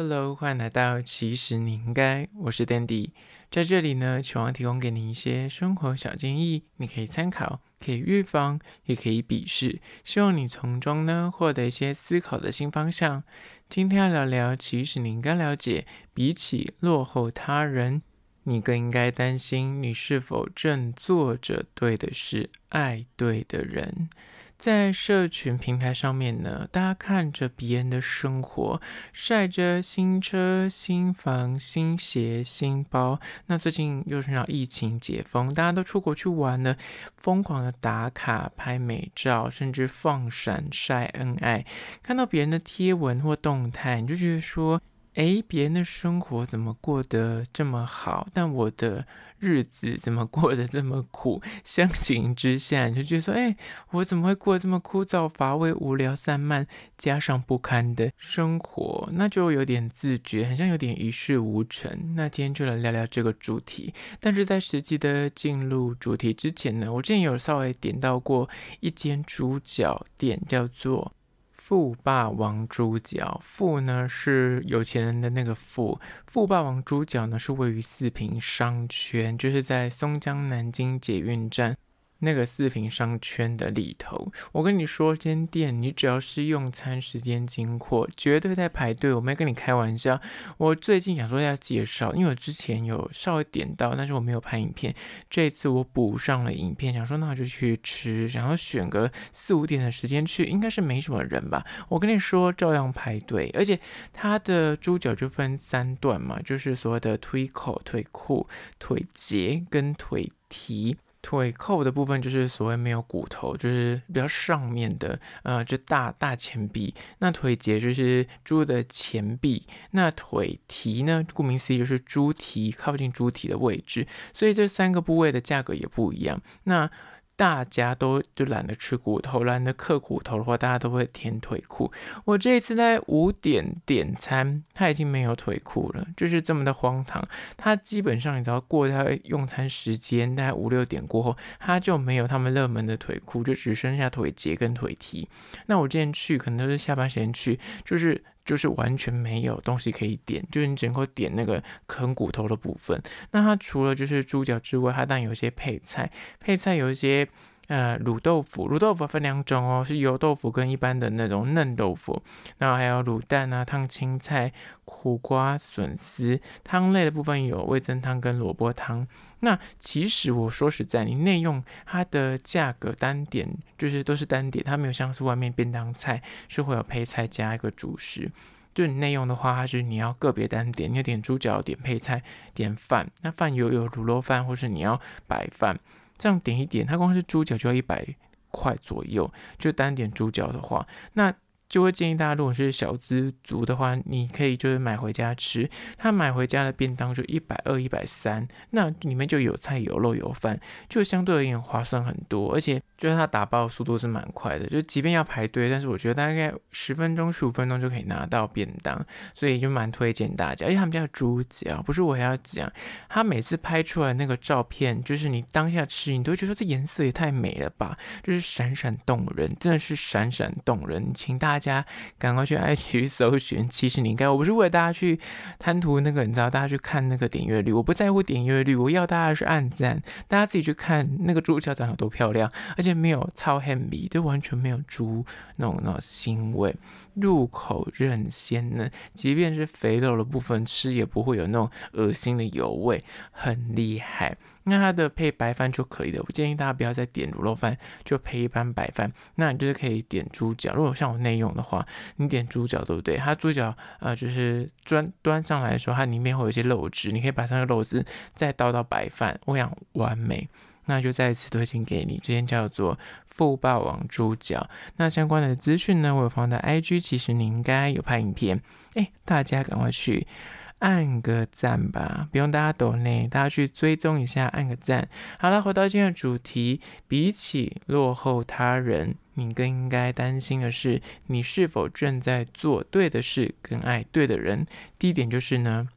Hello，欢迎来到其实你应该，我是 Dandy，在这里呢，希望提供给你一些生活小建议，你可以参考，可以预防，也可以鄙视，希望你从中呢获得一些思考的新方向。今天要聊聊，其实你应该了解，比起落后他人，你更应该担心你是否正做着对的事，爱对的人。在社群平台上面呢，大家看着别人的生活，晒着新车、新房、新鞋、新包。那最近又是让疫情解封，大家都出国去玩了，疯狂的打卡、拍美照，甚至放闪晒恩爱。看到别人的贴文或动态，你就觉得说，诶，别人的生活怎么过得这么好？但我的日子怎么过得这么苦？相形之下，你就觉得说，诶，我怎么会过这么枯燥乏味、无聊散漫，加上不堪的生活？那就有点自觉，好像有点一事无成。那今天就来聊聊这个主题。但是在实际的进入主题之前呢，我之前有稍微点到过一间猪脚店，叫做。富霸王猪脚，富呢是有钱人的那个富，富霸王猪脚呢是位于四平商圈，就是在松江南京捷运站。那个四平商圈的里头，我跟你说，间店你只要是用餐时间经过，绝对在排队。我没跟你开玩笑。我最近想说要介绍，因为我之前有稍微点到，但是我没有拍影片。这次我补上了影片，想说那我就去吃，然后选个四五点的时间去，应该是没什么人吧。我跟你说，照样排队，而且它的猪脚就分三段嘛，就是所谓的腿口、腿裤、腿节跟腿蹄。腿扣的部分就是所谓没有骨头，就是比较上面的，呃，就大大前臂。那腿节就是猪的前臂，那腿蹄呢，顾名思义就是猪蹄靠近猪蹄的位置，所以这三个部位的价格也不一样。那大家都就懒得吃骨头，懒得刻骨头的话，大家都会填腿裤。我这一次在五点点餐，他已经没有腿裤了，就是这么的荒唐。他基本上你知道过他用餐时间，大概五六点过后，他就没有他们热门的腿裤，就只剩下腿节跟腿蹄。那我之前去可能都是下班时间去，就是。就是完全没有东西可以点，就是你只能够点那个啃骨头的部分。那它除了就是猪脚之外，它当然有一些配菜，配菜有一些呃卤豆腐，卤豆腐分两种哦，是油豆腐跟一般的那种嫩豆腐。那还有卤蛋啊、烫青菜、苦瓜、笋丝。汤类的部分有味噌汤跟萝卜汤。那其实我说实在，你内用它的价格单点就是都是单点，它没有像是外面便当菜是会有配菜加一个主食。就你内用的话，它是你要个别单点，你要点猪脚、点配菜、点饭。那饭有有卤肉饭，或是你要白饭，这样点一点，它光是猪脚就要一百块左右。就单点猪脚的话，那。就会建议大家，如果是小资族的话，你可以就是买回家吃。他买回家的便当就一百二、一百三，那里面就有菜、有肉、有饭，就相对而言划算很多。而且就是他打包的速度是蛮快的，就即便要排队，但是我觉得大概十分钟、十五分钟就可以拿到便当，所以就蛮推荐大家。而且他们家的猪脚，不是我还要讲，他每次拍出来那个照片，就是你当下吃，你都会觉得这颜色也太美了吧，就是闪闪动人，真的是闪闪动人，请大家。大家赶快去 IG 搜寻，其实你应该，我不是为了大家去贪图那个，你知道，大家去看那个点阅率，我不在乎点阅率，我要大家是按赞，大家自己去看那个猪脚长有多漂亮，而且没有超 heavy，就完全没有猪那种那种腥味，入口任鲜嫩，即便是肥肉的部分吃也不会有那种恶心的油味，很厉害。那它的配白饭就可以了，我建议大家不要再点卤肉饭，就配一般白饭。那你就是可以点猪脚，如果像我内用的话，你点猪脚对不对？它猪脚呃就是端端上来的时候，它里面会有一些肉汁，你可以把那个肉汁再倒到白饭，我想完美。那就再次推荐给你，这间叫做富霸王猪脚。那相关的资讯呢，我有放在 IG，其实你应该有拍影片，哎，大家赶快去。按个赞吧，不用大家抖内，大家去追踪一下，按个赞。好了，回到今天的主题，比起落后他人，你更应该担心的是，你是否正在做对的事，跟爱对的人。第一点就是呢，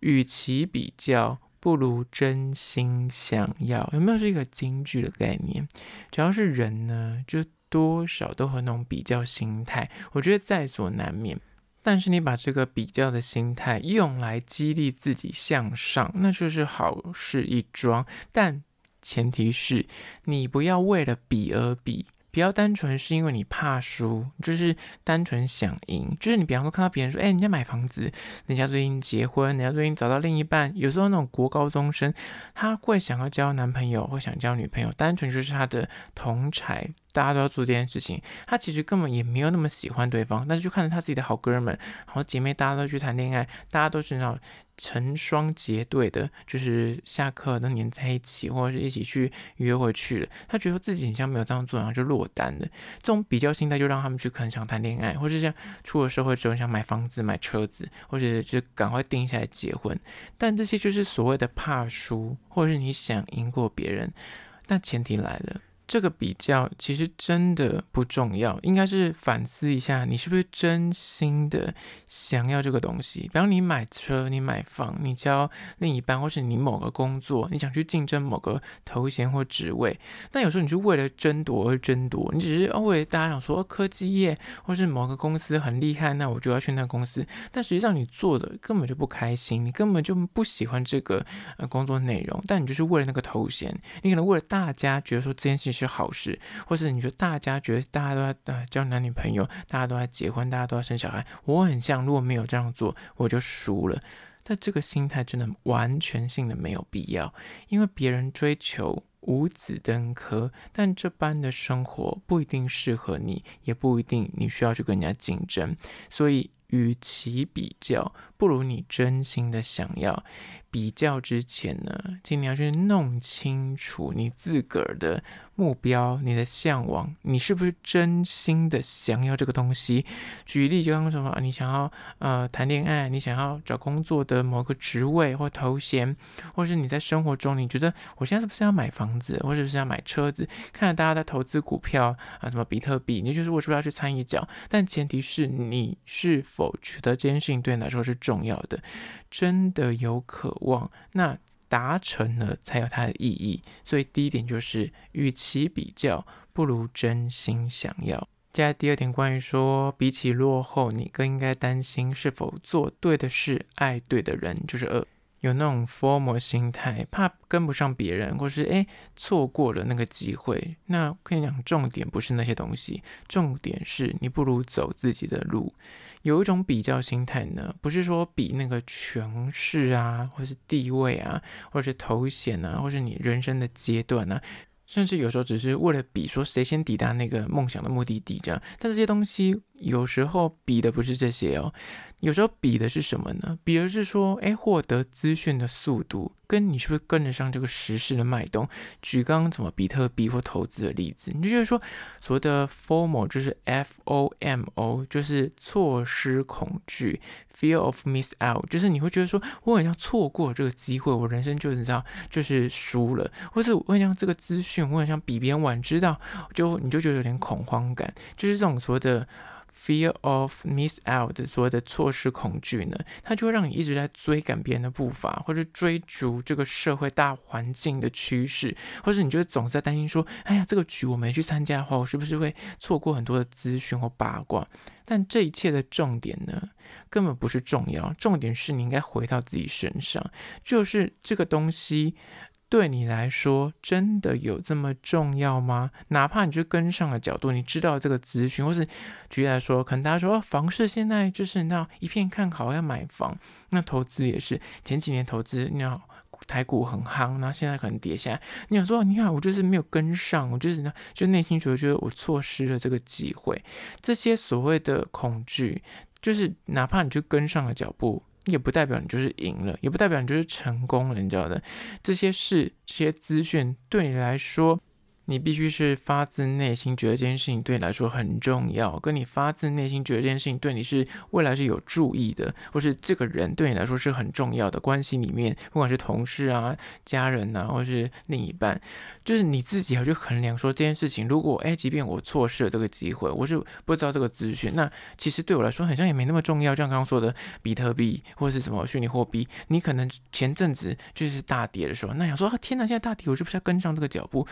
与其比较，不如真心想要。有没有是一个金句的概念？只要是人呢，就多少都和那种比较心态，我觉得在所难免。但是你把这个比较的心态用来激励自己向上，那就是好事一桩。但前提是你不要为了比而比。比较单纯是因为你怕输，就是单纯想赢，就是你比方说看到别人说，哎，人家买房子，人家最近结婚，人家最近找到另一半，有时候那种国高中生，他会想要交男朋友，会想交女朋友，单纯就是他的同侪。大家都要做这件事情，他其实根本也没有那么喜欢对方，但是就看着他自己的好哥们、好姐妹，大家都去谈恋爱，大家都是那种成双结对的，就是下课都黏在一起，或者是一起去约会去了。他觉得自己好像没有这样做，然后就落单了。这种比较心态就让他们去可能想谈恋爱，或者像出了社会之后想买房子、买车子，或者就赶快定下来结婚。但这些就是所谓的怕输，或者是你想赢过别人。那前提来了。这个比较其实真的不重要，应该是反思一下，你是不是真心的想要这个东西。比方你买车、你买房、你交另一半，或是你某个工作，你想去竞争某个头衔或职位，但有时候你就为了争夺而争夺，你只是为大家想说哦科技业或是某个公司很厉害，那我就要去那个公司。但实际上你做的根本就不开心，你根本就不喜欢这个呃工作内容，但你就是为了那个头衔，你可能为了大家觉得说这件事情。是好事，或是你觉得大家觉得大家都在呃交男女朋友，大家都在结婚，大家都在生小孩，我很像，如果没有这样做，我就输了。但这个心态真的完全性的没有必要，因为别人追求五子登科，但这般的生活不一定适合你，也不一定你需要去跟人家竞争，所以与其比较，不如你真心的想要。比较之前呢，请你要去弄清楚你自个儿的目标、你的向往，你是不是真心的想要这个东西？举例，就像什么，你想要呃谈恋爱，你想要找工作的某个职位或头衔，或是你在生活中，你觉得我现在是不是要买房子，或者是要买车子？看着大家在投资股票啊，什么比特币，你就是我是不是要去参一脚？但前提是你是否觉得这件事情对你来说是重要的，真的有可。望那达成了才有它的意义，所以第一点就是，与其比较，不如真心想要。接下来第二点，关于说，比起落后，你更应该担心是否做对的事，爱对的人，就是二。有那种 formal 心态，怕跟不上别人，或是诶错过了那个机会。那跟你讲，重点不是那些东西，重点是你不如走自己的路。有一种比较心态呢，不是说比那个权势啊，或是地位啊，或是头衔啊，或是你人生的阶段啊。甚至有时候只是为了比说谁先抵达那个梦想的目的地这样，但这些东西有时候比的不是这些哦，有时候比的是什么呢？比的是说，哎，获得资讯的速度跟你是不是跟得上这个时事的脉动。举刚刚怎么比特币或投资的例子，你就觉得说所谓的 FOMO 就是 F O M O，就是错失恐惧。Fear of miss out，就是你会觉得说，我好像错过这个机会，我人生就是这样就是输了，或者我好像这个资讯，我好像比别人晚知道，就你就觉得有点恐慌感，就是这种所谓的 fear of miss out 所谓的错失恐惧呢，它就会让你一直在追赶别人的步伐，或者追逐这个社会大环境的趋势，或者你就总在担心说，哎呀，这个局我没去参加的话，我是不是会错过很多的资讯或八卦？但这一切的重点呢，根本不是重要，重点是你应该回到自己身上，就是这个东西对你来说真的有这么重要吗？哪怕你就跟上了角度，你知道这个资讯，或是举例来说，可能大家说房市现在就是那一片看好要买房，那投资也是前几年投资，你要台股很夯，那现在可能跌下来。你想说，你看我就是没有跟上，我就是呢，就内心觉得觉得我错失了这个机会。这些所谓的恐惧，就是哪怕你就跟上了脚步，也不代表你就是赢了，也不代表你就是成功了，你知道的。这些事，这些资讯对你来说。你必须是发自内心觉得这件事情对你来说很重要，跟你发自内心觉得这件事情对你是未来是有注意的，或是这个人对你来说是很重要的关系里面，不管是同事啊、家人呐、啊，或是另一半，就是你自己要去衡量说这件事情，如果诶，即便我错失了这个机会，我是不知道这个资讯，那其实对我来说好像也没那么重要。就像刚刚说的比特币或是什么虚拟货币，你可能前阵子就是大跌的时候，那想说啊天哪，现在大跌，我是不是要跟上这个脚步？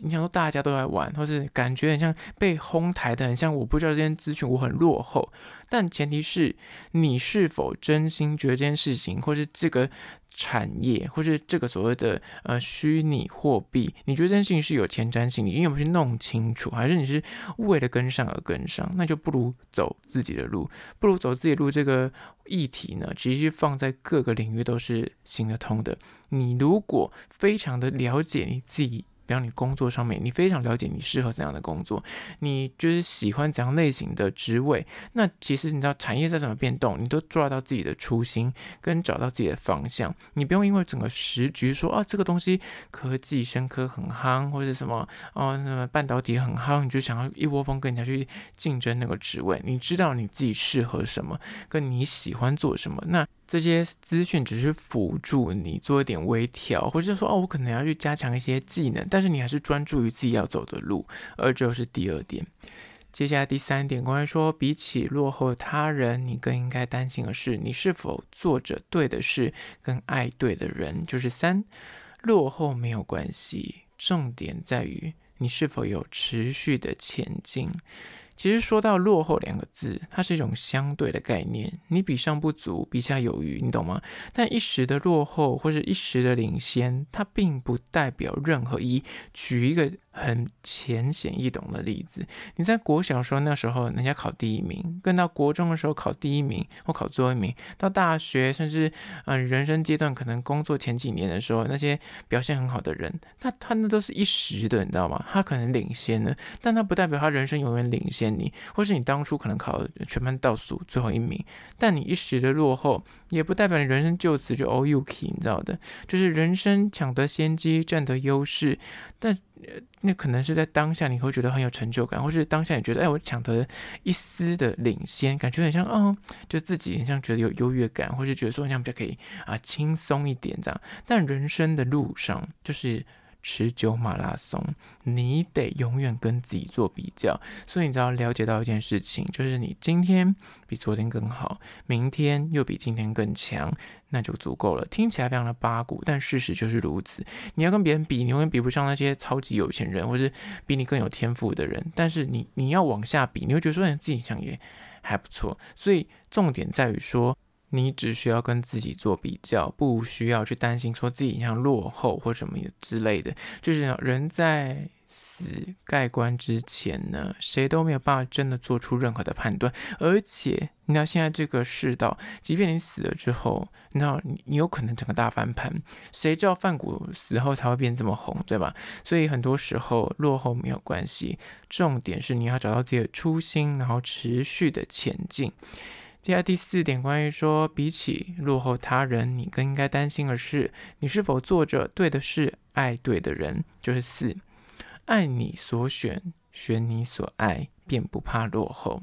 你想。大家都在玩，或是感觉很像被哄抬的，很像我不知道这件资讯，我很落后。但前提是你是否真心觉得这件事情，或是这个产业，或是这个所谓的呃虚拟货币，你觉得这件事情是有前瞻性，你有没有去弄清楚，还是你是为了跟上而跟上？那就不如走自己的路，不如走自己路。这个议题呢，其实放在各个领域都是行得通的。你如果非常的了解你自己。比方你工作上面，你非常了解你适合怎样的工作，你就是喜欢怎样类型的职位。那其实你知道产业在怎么变动，你都抓到自己的初心，跟找到自己的方向。你不用因为整个时局说啊，这个东西科技、深科很夯，或者什么哦，那么半导体很夯，你就想要一窝蜂跟人家去竞争那个职位。你知道你自己适合什么，跟你喜欢做什么。那这些资讯只是辅助你做一点微调，或者说哦，我可能要去加强一些技能，但是你还是专注于自己要走的路。而这是第二点。接下来第三点，关于说比起落后他人，你更应该担心的是你是否做着对的事，跟爱对的人。就是三，落后没有关系，重点在于你是否有持续的前进。其实说到落后两个字，它是一种相对的概念。你比上不足，比下有余，你懂吗？但一时的落后或者一时的领先，它并不代表任何一。举一个。很浅显易懂的例子，你在国小时候那时候，人家考第一名，跟到国中的时候考第一名或考最后一名，到大学甚至嗯、人生阶段，可能工作前几年的时候，那些表现很好的人，那他那都是一时的，你知道吗？他可能领先了，但他不代表他人生永远领先你，或是你当初可能考全班倒数最后一名，但你一时的落后，也不代表你人生就此就 all you can，你知道的，就是人生抢得先机，占得优势，但。那可能是在当下你会觉得很有成就感，或是当下你觉得哎，我抢得一丝的领先，感觉很像哦，就自己很像觉得有优越感，或是觉得说这样比较可以啊轻松一点这样。但人生的路上就是。持久马拉松，你得永远跟自己做比较，所以你只要了解到一件事情，就是你今天比昨天更好，明天又比今天更强，那就足够了。听起来非常的八股，但事实就是如此。你要跟别人比，你永远比不上那些超级有钱人，或是比你更有天赋的人。但是你你要往下比，你会觉得说你自己想也还不错。所以重点在于说。你只需要跟自己做比较，不需要去担心说自己像落后或什么之类的。就是人在死盖棺之前呢，谁都没有办法真的做出任何的判断。而且，你知道现在这个世道，即便你死了之后，那你你有可能整个大翻盘。谁知道范谷死后才会变这么红，对吧？所以很多时候落后没有关系，重点是你要找到自己的初心，然后持续的前进。接下来第四点，关于说比起落后他人，你更应该担心的是，你是否做着对的事，爱对的人。就是四，爱你所选，选你所爱，便不怕落后。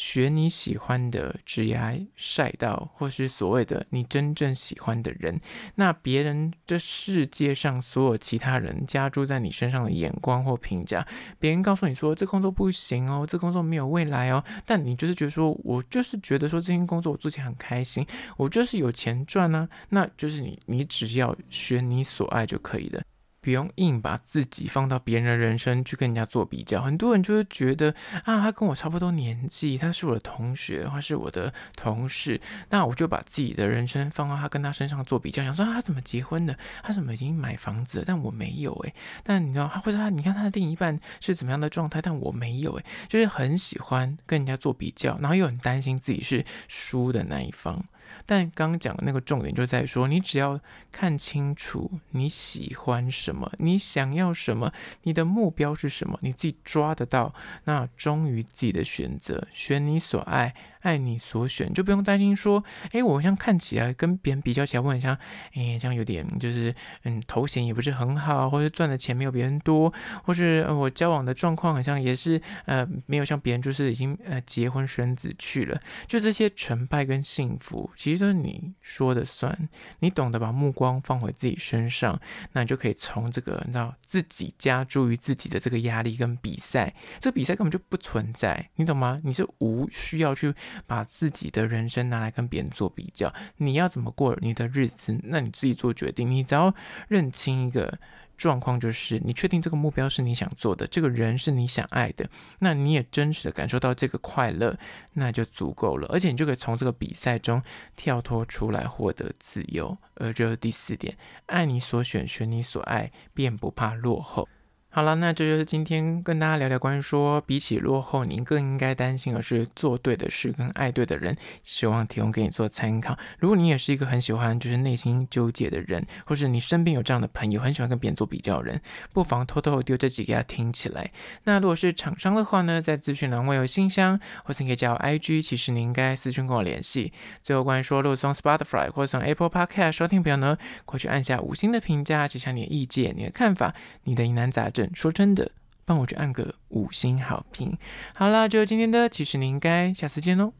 学你喜欢的职业赛道，或是所谓的你真正喜欢的人，那别人这世界上所有其他人加注在你身上的眼光或评价，别人告诉你说这工作不行哦，这工作没有未来哦，但你就是觉得说，我就是觉得说这件工作我做起来很开心，我就是有钱赚呢，那就是你，你只要学你所爱就可以了。不用硬把自己放到别人的人生去跟人家做比较，很多人就会觉得啊，他跟我差不多年纪，他是我的同学，他是我的同事，那我就把自己的人生放到他跟他身上做比较，想说啊他怎么结婚的，他怎么已经买房子了，但我没有诶。但你知道他或者他，你看他的另一半是怎么样的状态，但我没有诶，就是很喜欢跟人家做比较，然后又很担心自己是输的那一方。但刚刚讲的那个重点就在说，你只要看清楚你喜欢什么，你想要什么，你的目标是什么，你自己抓得到，那忠于自己的选择，选你所爱。爱你所选，就不用担心说，哎，我好像看起来跟别人比较起来，我很像，哎，这样有点就是，嗯，头衔也不是很好，或者赚的钱没有别人多，或是我交往的状况好像也是，呃，没有像别人就是已经呃结婚生子去了。就这些成败跟幸福，其实都是你说的算。你懂得把目光放回自己身上，那你就可以从这个，你知道，自己加注于自己的这个压力跟比赛，这个比赛根本就不存在，你懂吗？你是无需要去。把自己的人生拿来跟别人做比较。你要怎么过你的日子，那你自己做决定。你只要认清一个。状况就是，你确定这个目标是你想做的，这个人是你想爱的，那你也真实的感受到这个快乐，那就足够了。而且你就可以从这个比赛中跳脱出来，获得自由。而这是第四点，爱你所选，选你所爱，便不怕落后。好了，那这就是今天跟大家聊聊关于说，比起落后，您更应该担心的是做对的事跟爱对的人。希望提供给你做参考。如果你也是一个很喜欢就是内心纠结的人，或是你身边有这样的朋友，很喜欢跟别人做比较的人，不妨偷偷丢这集给他听起来。那如果是厂商的话呢，在资讯栏位有信箱，或是你可以加我 IG，其实你应该私讯跟我联系。最后关于说，如果从 Spotify 或者从 Apple Podcast 收听朋友呢，快去按下五星的评价，写下你的意见、你的看法、你的疑难杂症。说真的，帮我去按个五星好评。好啦，就今天的，其实你应该下次见喽。